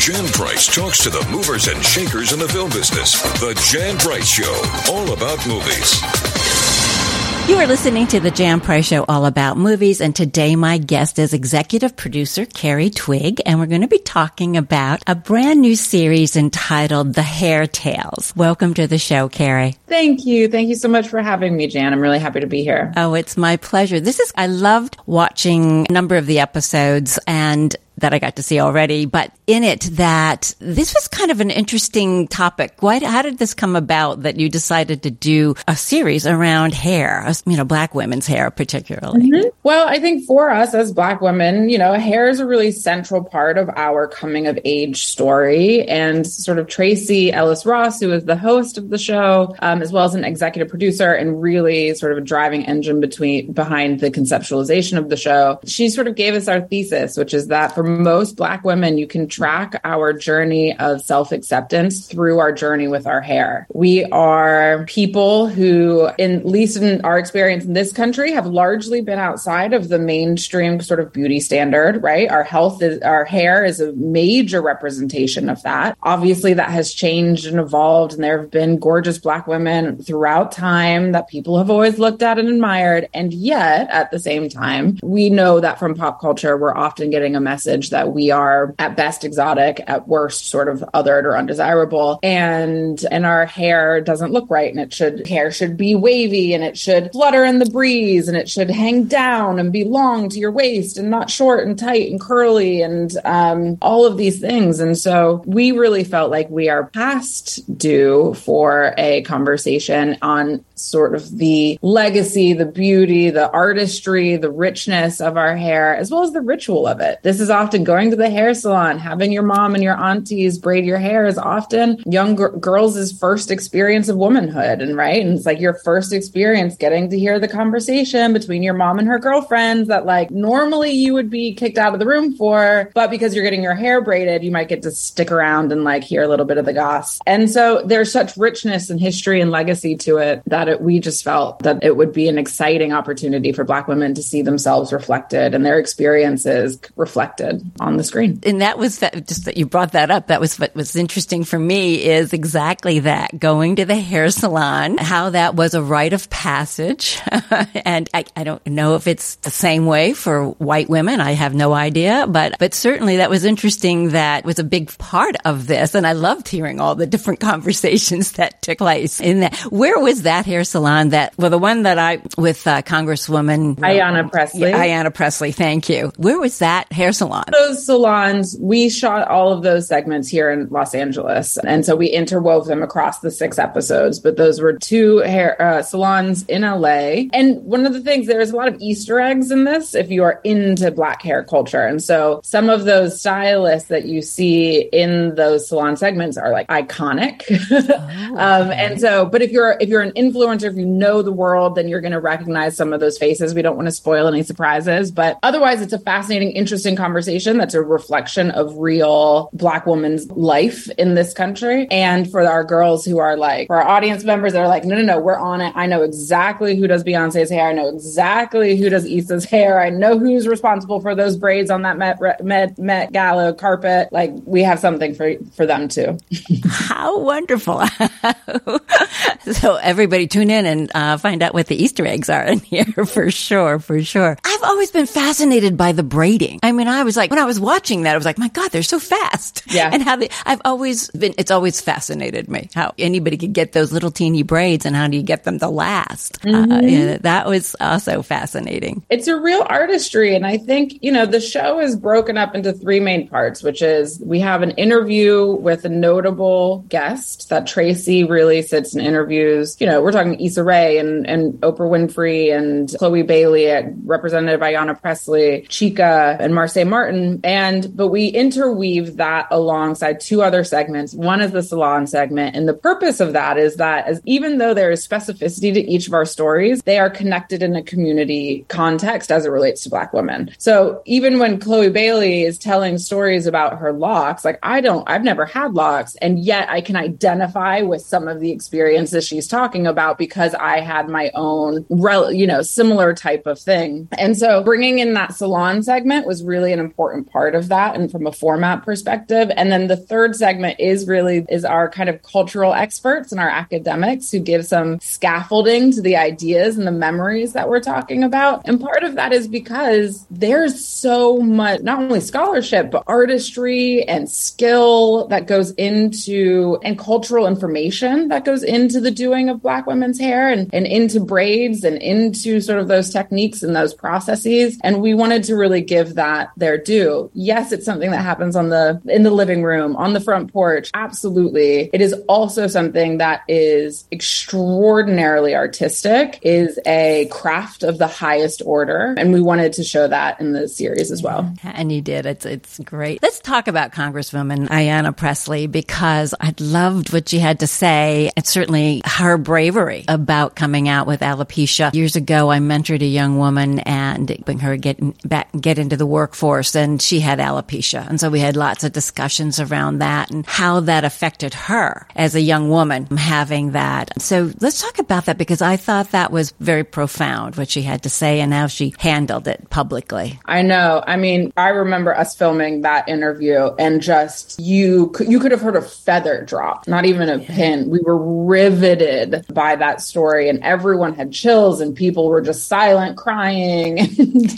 Jan Price talks to the movers and shakers in the film business. The Jan Price Show, all about movies. You are listening to the Jan Price Show all about movies, and today my guest is executive producer Carri Twigg, and we're going to be talking about a brand new series entitled The Hair Tales. Welcome to the show, Carri. Thank you. Thank you so much for having me, Jan. I'm really happy to be here. Oh, it's my pleasure. This is, I loved watching a number of the episodes and that I got to see already, but in it that this was kind of an interesting topic. Why, how did this come about that you decided to do a series around hair, you know, black women's hair particularly? Mm-hmm. Well, I think for us as black women, you know, hair is a really central part of our coming of age story. And sort of Tracee Ellis Ross, who is the host of the show, um, as well as an executive producer and really sort of a driving engine between behind the conceptualization of the show, she sort of gave us our thesis, which is that for most Black women, you can track our journey of self acceptance through our journey with our hair. We are people who, in, at least in our experience in this country, have largely been outside of the mainstream sort of beauty standard, right? Our health is, our hair is a major representation of that. Obviously, that has changed and evolved, and there have been gorgeous Black women throughout time that people have always looked at and admired. And yet, at the same time, we know that from pop culture, we're often getting a message message that we are at best exotic, at worst sort of othered or undesirable. And and our hair doesn't look right. And it should hair should be wavy and it should flutter in the breeze and it should hang down and be long to your waist and not short and tight and curly and um, all of these things. And so we really felt like we are past due for a conversation on sort of the legacy, the beauty, the artistry, the richness of our hair, as well as the ritual of it. This is often going to the hair salon, having your mom and your aunties braid your hair is often young g- girls' first experience of womanhood. And right. And it's like your first experience getting to hear the conversation between your mom and her girlfriends that like normally you would be kicked out of the room for, but because you're getting your hair braided, you might get to stick around and like hear a little bit of the goss. And so there's such richness and history and legacy to it that it, we just felt that it would be an exciting opportunity for Black women to see themselves reflected and their experiences reflected on the screen. And that was that, just that you brought that up. That was what was interesting for me is exactly that going to the hair salon, how that was a rite of passage. and I, I don't know if it's the same way for white women. I have no idea, but, but certainly that was interesting. That was a big part of this. And I loved hearing all the different conversations that took place in that. Where was that hair salon that, well, the one that I, with uh, Congresswoman Ayanna Pressley Yeah, Ayanna Pressley, Thank you. Where was that hair salon? Those salons, we shot all of those segments here in Los Angeles. And so we interwove them across the six episodes, but those were two hair uh, salons in LA. And one of the things, there's a lot of Easter eggs in this if you are into black hair culture. And so some of those stylists that you see in those salon segments are like iconic. Oh, okay. um, and so, but if you're, if you're an influencer, if you know the world, then you're going to recognize some of those faces. We don't want to spoil any surprises, but otherwise, it's a fascinating, interesting conversation that's a reflection of real Black woman's life in this country. And for our girls who are like, for our audience members that are like, no, no, no, we're on it. I know exactly who does Beyonce's hair. I know exactly who does Issa's hair. I know who's responsible for those braids on that Met, Met, Met Gala carpet. Like, we have something for, for them too. How wonderful. so everybody tune in and uh, find out what the Easter eggs are in here for sure, for sure. I've always been fascinated by the braiding. I mean, I was like, when I was watching that, I was like, my God, they're so fast. Yeah. And how they, I've always been, it's always fascinated me how anybody could get those little teeny braids and how do you get them to last? Uh, mm-hmm. Uh, yeah, that was also fascinating. It's a real artistry. And I think, you know, the show is broken up into three main parts, which is we have an interview with a notable guest that Tracee really sits and interviews. You know, we're talking Issa Rae and, and Oprah Winfrey and Chlöe Bailey, Representative Ayanna Pressley, Chika, and Marsai Martin. And, but we interweave that alongside two other segments. One is the salon segment. And the purpose of that is that as even though there is specificity to each of our stories, they are connected in a community context as it relates to Black women. So even when Chlöe Bailey is telling stories about her locks, like I don't, I've never had locks, and yet I can identify with some of the experiences she's talking about about because I had my own, rel- you know, similar type of thing. And so bringing in that salon segment was really an important part of that and from a format perspective. And then the third segment is really is our kind of cultural experts and our academics who give some scaffolding to the ideas and the memories that we're talking about. And part of that is because there's so much not only scholarship but artistry and skill that goes into and cultural information that goes into the doing of black women's hair and, and into braids and into sort of those techniques and those processes. And we wanted to really give that their due. Yes, it's something that happens on the in the living room, on the front porch. Absolutely. It is also something that is extraordinarily artistic, is a craft of the highest order. And we wanted to show that in the series as well. And you did. It's it's great. Let's talk about Congresswoman Ayanna Pressley because I loved what she had to say and certainly her bravery about coming out with alopecia. Years ago, I mentored a young woman and bring her get back, get into the workforce and she had alopecia. And so we had lots of discussions around that and how that affected her as a young woman having that. So let's talk about that because I thought that was very profound what she had to say and how she handled it publicly. I know. I mean, I remember us filming that interview and just you you could have heard a feather drop, not even a pin. We were riveted by that story and everyone had chills and people were just silent crying.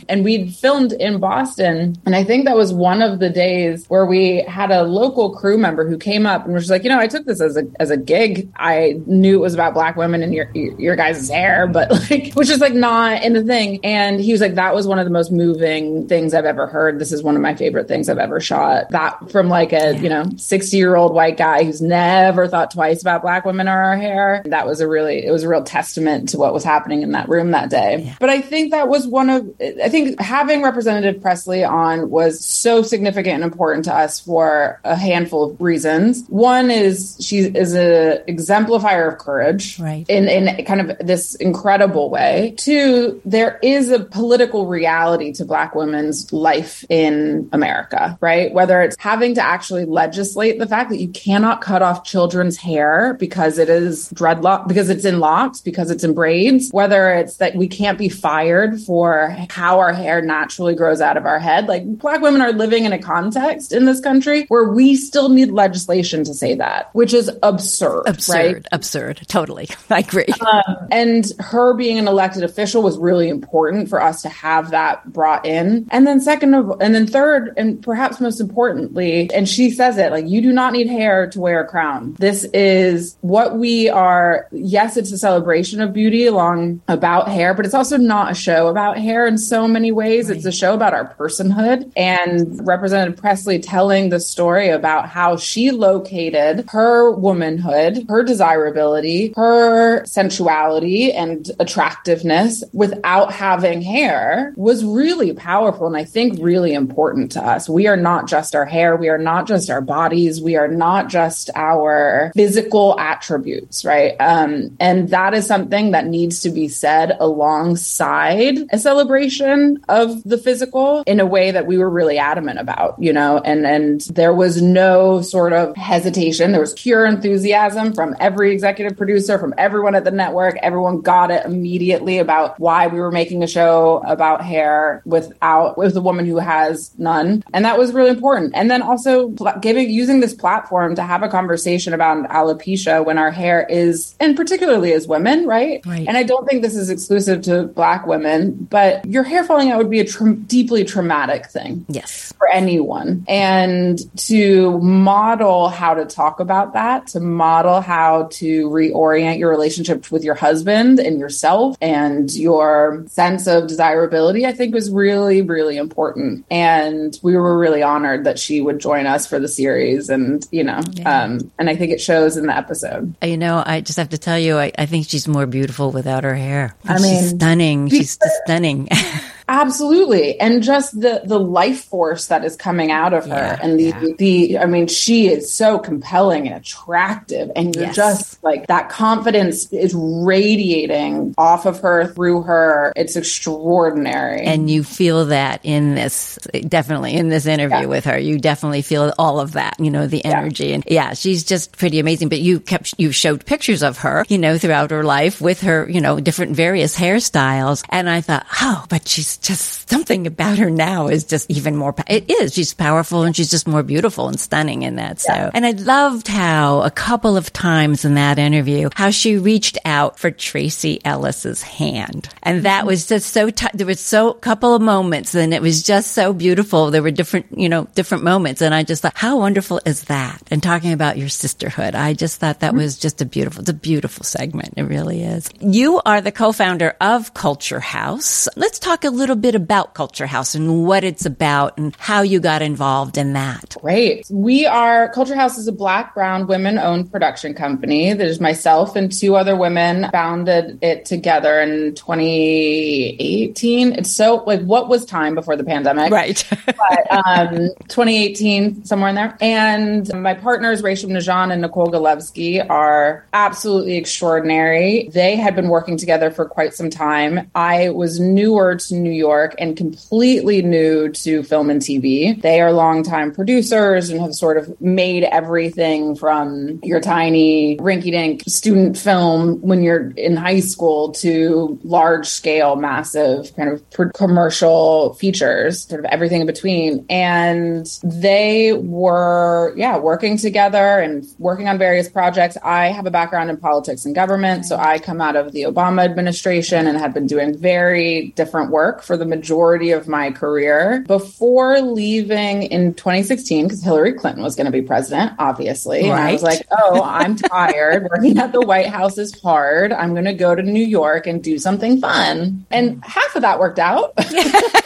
and we'd filmed in Boston and I think that was one of the days where we had a local crew member who came up and was like, "You know, I took this as a as a gig. I knew it was about black women and your your guys' hair, but like which is like not in the thing." And he was like, "That was one of the most moving things I've ever heard. This is one of my favorite things I've ever shot." That from like a, you know, 60-year-old white guy who's never thought twice about black women or our hair. That was a really it was a real testament to what was happening in that room that day. Yeah. But I think that was one of I think having Representative Pressley on was so significant and important to us for a handful of reasons. One is she is a exemplifier of courage right. in in kind of this incredible way. Two, there is a political reality to black women's life in America, right? Whether it's having to actually legislate the fact that you cannot cut off children's hair because it is dreadlock because it's in locks, because it's in braids, whether it's that we can't be fired for how our hair naturally grows out of our head. Like black women are living in a context in this country where we still need legislation to say that, which is absurd. Absurd. Right? Absurd. Totally. I agree. Um, and her being an elected official was really important for us to have that brought in. And then second of, and then third, and perhaps most importantly, and she says it like, you do not need hair to wear a crown. This is what we are. Yes, it's a celebration of beauty along about hair, but it's also not a show about hair in so many ways. Right. It's a show about our personhood and Representative Pressley telling the story about how she located her womanhood, her desirability, her sensuality and attractiveness without having hair was really powerful and I think really important to us. We are not just our hair, we are not just our bodies, we are not just our physical attributes, right? Um, and that is something that needs to be said alongside a celebration of the physical in a way that we were really adamant about, you know, and and there was no sort of hesitation. There was pure enthusiasm from every executive producer, from everyone at the network. Everyone got it immediately about why we were making a show about hair without with a woman who has none, and that was really important. And then also giving using this platform to have a conversation about alopecia when our hair is, and particularly as women, right? Right. And I don't think this is exclusive to Black women, but your hair falling out would be a tra- deeply traumatic thing. Yes. For anyone. And to model how to talk about that, to model how to reorient your relationship with your husband and yourself and your sense of desirability, I think was really, really important. And we were really honored that she would join us for the series. And, you know, yeah. um, and I think it shows in the episode. You know, I just have to tell you, I, I think she's more beautiful without her hair. I mean, she's stunning. She's stunning. Absolutely. And just the the life force that is coming out of her Yeah, and the yeah. the I mean she is so compelling and attractive and you're Yes. just like that confidence is radiating off of her through her. It's extraordinary. And you feel that in this, definitely in this interview Yeah. with her, you definitely feel all of that, you know, the energy. And yeah, she's just pretty amazing. But you kept, you showed pictures of her, you know, throughout her life with her, you know, different various hairstyles. And I thought, oh, but she's just something about her now is just even more, it is. She's powerful and she's just more beautiful and stunning in that. So, and I loved how a couple of times in that interview, how she reached out for Tracee Ellis's hand. And that mm-hmm. was just so, t- there was so a couple of moments and it was just so beautiful. There were different, you know, different moments. And I just thought, how wonderful is that? And talking about your sisterhood, I just thought that mm-hmm. was just a beautiful, it's a beautiful segment. It really is. You are the co-founder of Culture House. Let's talk a little bit about Culture House and what it's about and how you got involved in that. Great. We are Culture House is a black, brown, women owned production company. There's myself and two other women founded it together in 2018. It's so like what was time before the pandemic? Right. but um, 2018, somewhere in there. And my partners, Rachel Nijhon and Nicole Galovski, are absolutely extraordinary. They had been working together for quite some time. I was newer to New York and completely new to film and TV. They are longtime producers and have sort of made everything from your tiny rinky dink student film when you're in high school to large scale, massive kind of pr- commercial features, sort of everything in between. And they were, yeah, working together and working on various projects. I have a background in politics and government. So I come out of the Obama administration and had been doing very different work for the majority of my career before leaving in 2016, because Hillary Clinton was going to be president, obviously. And I was like, oh, I'm tired. Working at the White House is hard. I'm going to go to New York and do something fun. And half of that worked out.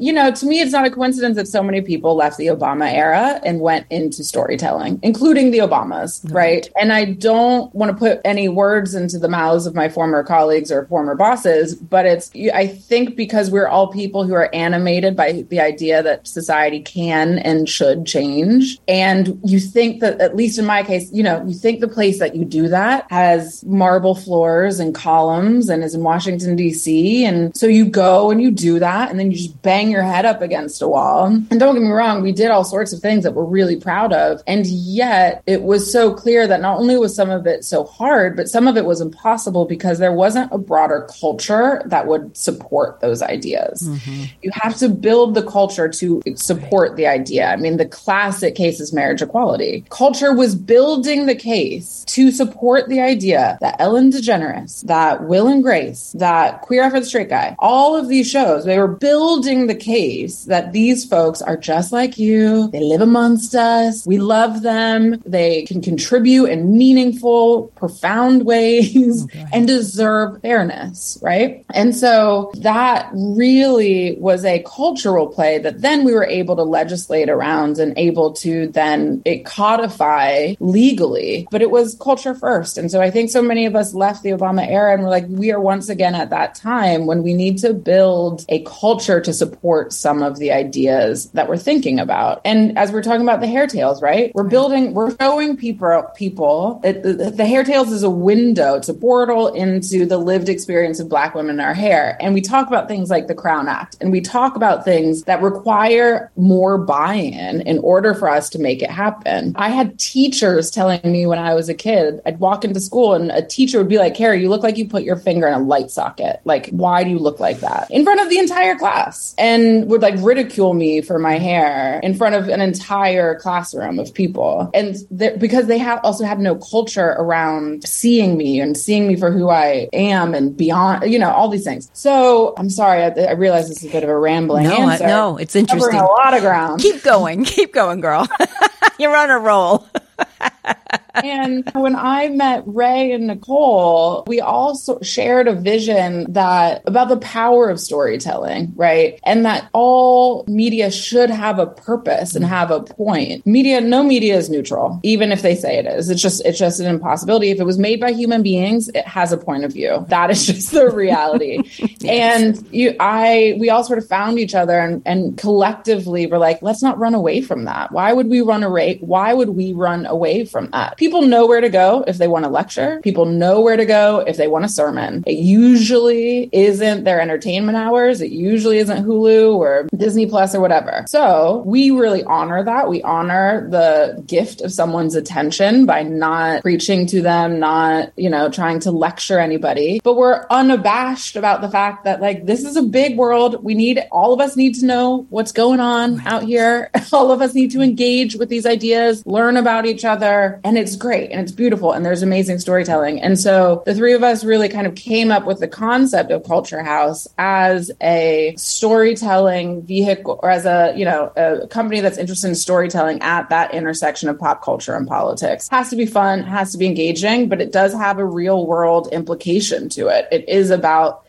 you know, to me, it's not a coincidence that so many people left the Obama era and went into storytelling, including the Obamas, right? And I don't want to put any words into the mouths of my former colleagues or former bosses, but it's, I think because we're all people who are animated by the idea that society can and should change. And you think that, at least in my case, you know, you think the place that you do that has marble floors and columns and is in Washington, D.C. And so you go and you do that, and then you just bang your head up against a wall. And don't get me wrong, we did all sorts of things that we're really proud of. And yet it was so clear that not only was some of it so hard, but some of it was impossible because there wasn't a broader culture that would support those ideas. Mm-hmm. You have to build the culture to support the idea. I mean, the classic case is marriage equality. Culture was building the case to support the idea that Ellen DeGeneres, that Will and Grace, that Queer Eye for the Straight Guy, all of these shows, they were building the case that these folks are just like you. They live amongst us. We love them. They can contribute in meaningful, profound ways oh, and deserve fairness, right? And so that really was a cultural play that then we were able to legislate around and able to then it codify legally. But it was culture first. And so I think so many of us left the Obama era and we're like, we are once again at that time when we need to build a culture to support some of the ideas that we're thinking about. And as we're talking about the Hair Tales, right? We're building, we're showing people, people, it, the, the Hair Tales is a window, it's a portal into the lived experience of Black women in our hair. And we talk about things like the Crown Act, and we talk about things that require more buy in in order for us to make it happen. I had teachers telling me when I was a kid, I'd walk into school and a teacher would be like, Carri, you look like you put your finger in a light socket. Like, why do you look like that? In front of the entire class and would like ridicule me for my hair in front of an entire classroom of people. And th- because they have also have no culture around seeing me and seeing me for who I am and beyond, you know, all these things. So I'm sorry, I, I realize this is a bit of a rambling No, I- no, it's interesting. Covering a lot of ground. Keep going. Keep going, girl. You're on a roll. and when I met Ray and Nicole, we also shared a vision that about the power of storytelling, right? And that all media should have a purpose and have a point. Media, no media is neutral, even if they say it is. It's just, it's just an impossibility. If it was made by human beings, it has a point of view. That is just the reality. yes. And you, I, we all sort of found each other and, and collectively were like, let's not run away from that. Why would we run away? Why would we run away from that? People know where to go if they want a lecture. People know where to go if they want a sermon. It usually isn't their entertainment hours. It usually isn't Hulu or Disney Plus or whatever. So we really honor that. We honor the gift of someone's attention by not preaching to them, not, you know, trying to lecture anybody, but we're unabashed about the fact that like this is a big world. We need all of us need to know what's going on out here. all of us need to engage with these ideas, learn about each other, and it's great and it's beautiful and there's amazing storytelling. And so the three of us really kind of came up with the concept of Culture House as a storytelling vehicle or as a, you know, a company that's interested in storytelling at that intersection of pop culture and politics. Has to be fun, has to be engaging, but it does have a real world implication to it. It is about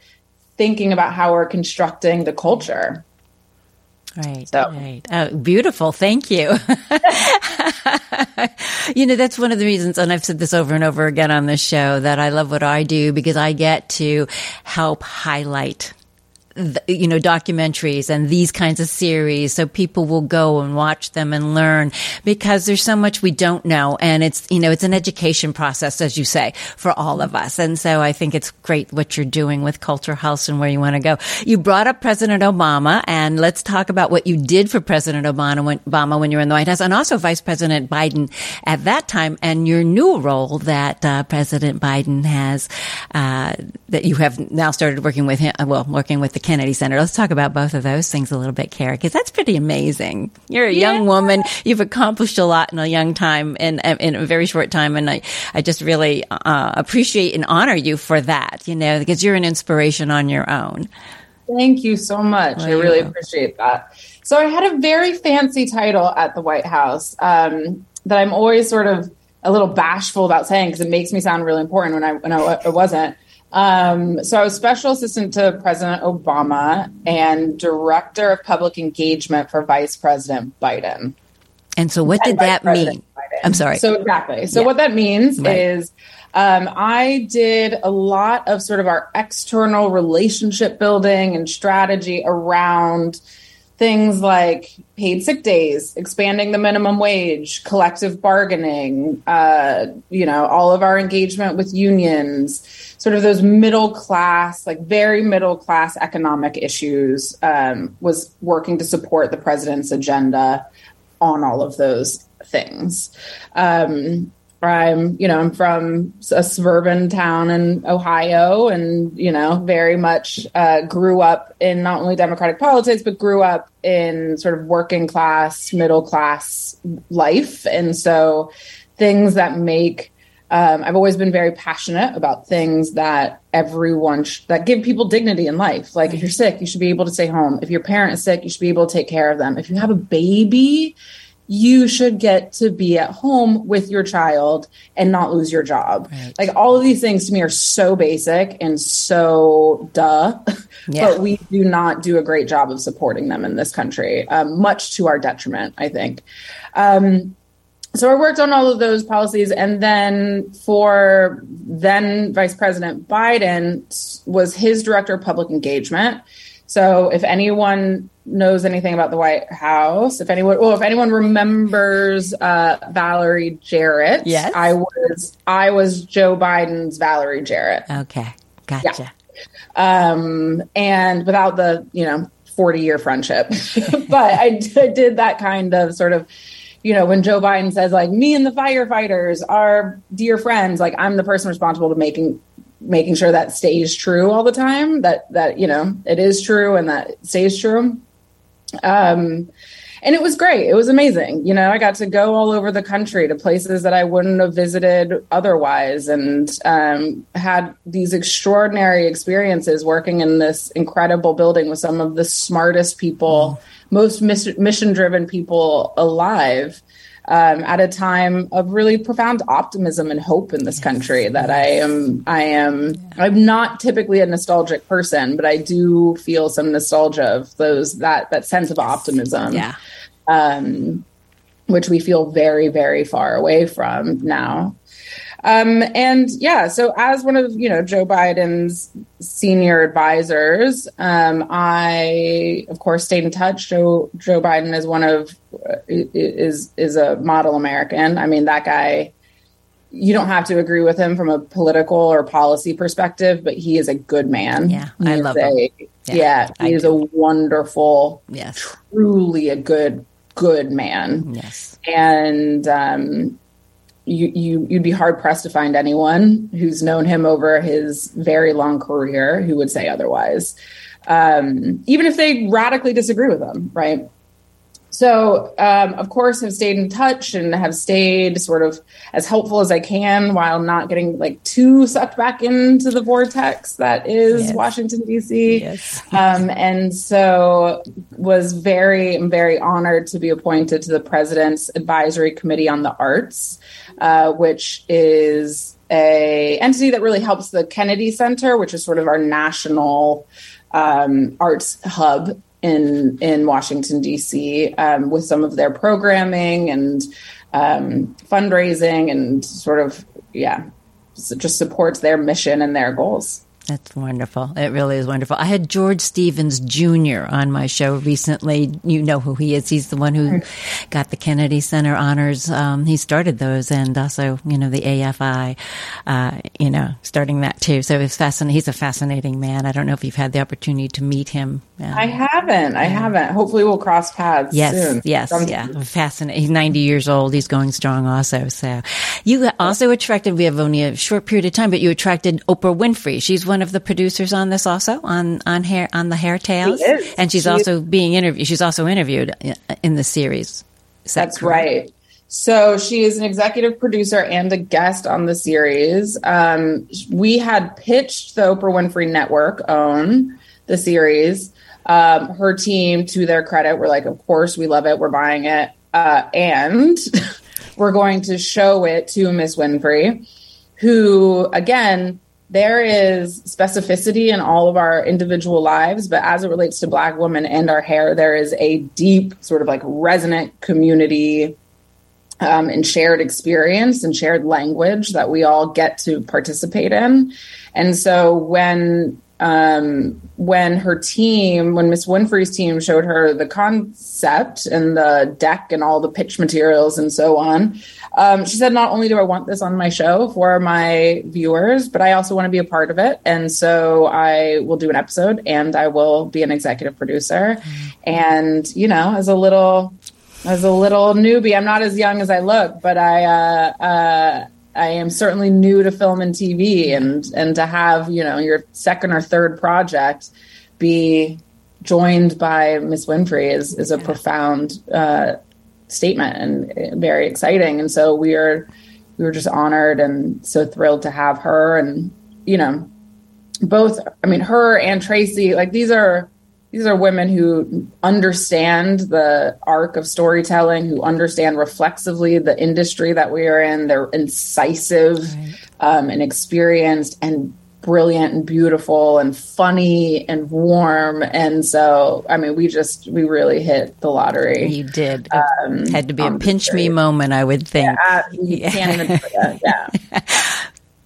thinking about how we're constructing the culture. Right. So. Right. Oh, beautiful. Thank you. you know, that's one of the reasons, and I've said this over and over again on this show, that I love what I do because I get to help highlight you know, documentaries and these kinds of series. So people will go and watch them and learn because there's so much we don't know. And it's, you know, it's an education process, as you say, for all of us. And so I think it's great what you're doing with Culture House and where you want to go. You brought up President Obama and let's talk about what you did for President Obama when, Obama when you were in the White House and also Vice President Biden at that time and your new role that uh, President Biden has, uh, that you have now started working with him, well, working with the Kennedy Center. Let's talk about both of those things a little bit, Kara, because that's pretty amazing. You're a yeah. young woman. You've accomplished a lot in a young time in, in a very short time. And I, I just really uh, appreciate and honor you for that, you know, because you're an inspiration on your own. Thank you so much. I really appreciate that. So I had a very fancy title at the White House um, that I'm always sort of a little bashful about saying because it makes me sound really important when I when I, I wasn't. Um, so I was special assistant to President Obama and director of public engagement for Vice President Biden. And so, what did that mean? Biden. I'm sorry. So exactly. So yeah. what that means right. is. Um, I did a lot of sort of our external relationship building and strategy around things like paid sick days, expanding the minimum wage, collective bargaining, uh, you know, all of our engagement with unions, sort of those middle class, like very middle class economic issues, um, was working to support the president's agenda on all of those things. Um, I'm, you know, I'm from a suburban town in Ohio and, you know, very much uh, grew up in not only Democratic politics, but grew up in sort of working class, middle class life. And so things that make, um, I've always been very passionate about things that everyone, sh- that give people dignity in life. Like if you're sick, you should be able to stay home. If your parent is sick, you should be able to take care of them. If you have a baby, you should get to be at home with your child and not lose your job. Right. Like all of these things to me are so basic and so duh, yeah. but we do not do a great job of supporting them in this country, um, much to our detriment, I think. Um, so I worked on all of those policies, and then for then Vice President Biden was his director of public engagement. So if anyone knows anything about the White House, if anyone, well, if anyone remembers uh, Valerie Jarrett, yes, I was I was Joe Biden's Valerie Jarrett. Okay, gotcha. Yeah. Um, and without the you know forty year friendship, but I, I did that kind of sort of you know, when Joe Biden says like me and the firefighters are dear friends, like I'm the person responsible to making making sure that stays true all the time that that you know it is true and that stays true. Um and it was great. It was amazing. You know i got to go all over the country to places that i wouldn't have visited otherwise and um, had these extraordinary experiences working in this incredible building with some of the smartest people mm. most mission driven people alive um, at a time of really profound optimism and hope in this country. That I am, I am. I'm not typically a nostalgic person, but I do feel some nostalgia of those that that sense of optimism. Yeah. Um, which we feel very, very far away from now. Um, and yeah, so as one of you know Joe Biden's senior advisors, um, I of course stayed in touch. Joe Joe Biden is one of is is a model American. I mean that guy. You don't have to agree with him from a political or policy perspective, but he is a good man. Yeah, I love a, him. Yeah, yeah he is a wonderful, yes, truly a good good man. Yes, and um, you, you you'd be hard pressed to find anyone who's known him over his very long career who would say otherwise, um, even if they radically disagree with him, right? So, um, of course, have stayed in touch and have stayed sort of as helpful as I can while not getting like too sucked back into the vortex that is yes. Washington D.C. Yes. um, and so, was very, very honored to be appointed to the President's Advisory Committee on the Arts, uh, which is a entity that really helps the Kennedy Center, which is sort of our national um, arts hub in in Washington D.C. Um, with some of their programming and um, fundraising and sort of yeah, just supports their mission and their goals. That's wonderful. It really is wonderful. I had George Stevens Jr. on my show recently. You know who he is. He's the one who got the Kennedy Center honors. Um, he started those and also, you know, the AFI, uh, you know, starting that too. So it's fascinating. He's a fascinating man. I don't know if you've had the opportunity to meet him. Um, I haven't. I haven't. Hopefully we'll cross paths yes, soon. Yes. Yeah. Fascinating. He's 90 years old. He's going strong also. So you also attracted, we have only a short period of time, but you attracted Oprah Winfrey. She's one of the producers on this also on on hair on the Hair Tales, she and she's she also is. being interviewed. She's also interviewed in the series. That That's correct? right. So she is an executive producer and a guest on the series. Um, we had pitched the Oprah Winfrey Network own the series. Um, her team, to their credit, were like, "Of course, we love it. We're buying it, uh, and we're going to show it to Miss Winfrey." Who, again, there is specificity in all of our individual lives, but as it relates to Black women and our hair, there is a deep, sort of like resonant community um, and shared experience and shared language that we all get to participate in. And so when um, when her team, when Miss Winfrey's team showed her the concept and the deck and all the pitch materials and so on, um, she said, Not only do I want this on my show for my viewers, but I also want to be a part of it. And so I will do an episode and I will be an executive producer. And, you know, as a little, as a little newbie, I'm not as young as I look, but I, uh, uh, I am certainly new to film and TV, and and to have you know your second or third project be joined by Miss Winfrey is is a yeah. profound uh, statement and very exciting. And so we are we were just honored and so thrilled to have her, and you know both. I mean, her and Tracee, like these are these are women who understand the arc of storytelling, who understand reflexively the industry that we are in. They're incisive right. um, and experienced and brilliant and beautiful and funny and warm. And so, I mean, we just, we really hit the lottery. You did. Um, Had to be a pinch me moment, I would think. Yeah, yeah.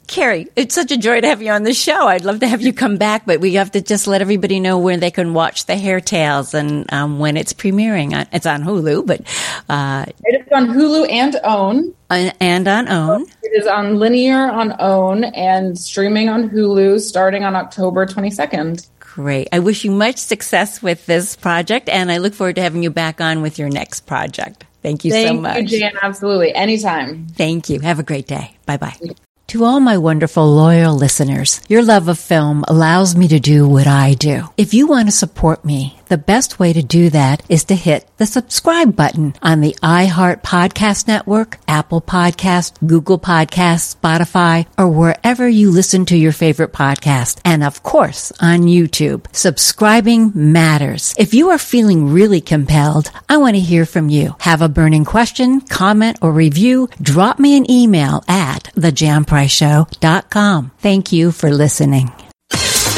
Carri, it's such a joy to have you on the show. I'd love to have you come back, but we have to just let everybody know where they can watch the Hair Tales and um, when it's premiering. It's on Hulu, but uh, it is on Hulu and OWN, and on OWN. It is on linear on OWN and streaming on Hulu starting on October twenty second. Great. I wish you much success with this project, and I look forward to having you back on with your next project. Thank you Thank so much. Thank you, Jan. Absolutely. Anytime. Thank you. Have a great day. Bye bye. To all my wonderful loyal listeners, your love of film allows me to do what I do. If you want to support me, The best way to do that is to hit the subscribe button on the iHeart Podcast Network, Apple Podcast, Google Podcast, Spotify, or wherever you listen to your favorite podcast. And of course, on YouTube. Subscribing matters. If you are feeling really compelled, I want to hear from you. Have a burning question, comment, or review? Drop me an email at thejanpriceshow.com. Thank you for listening.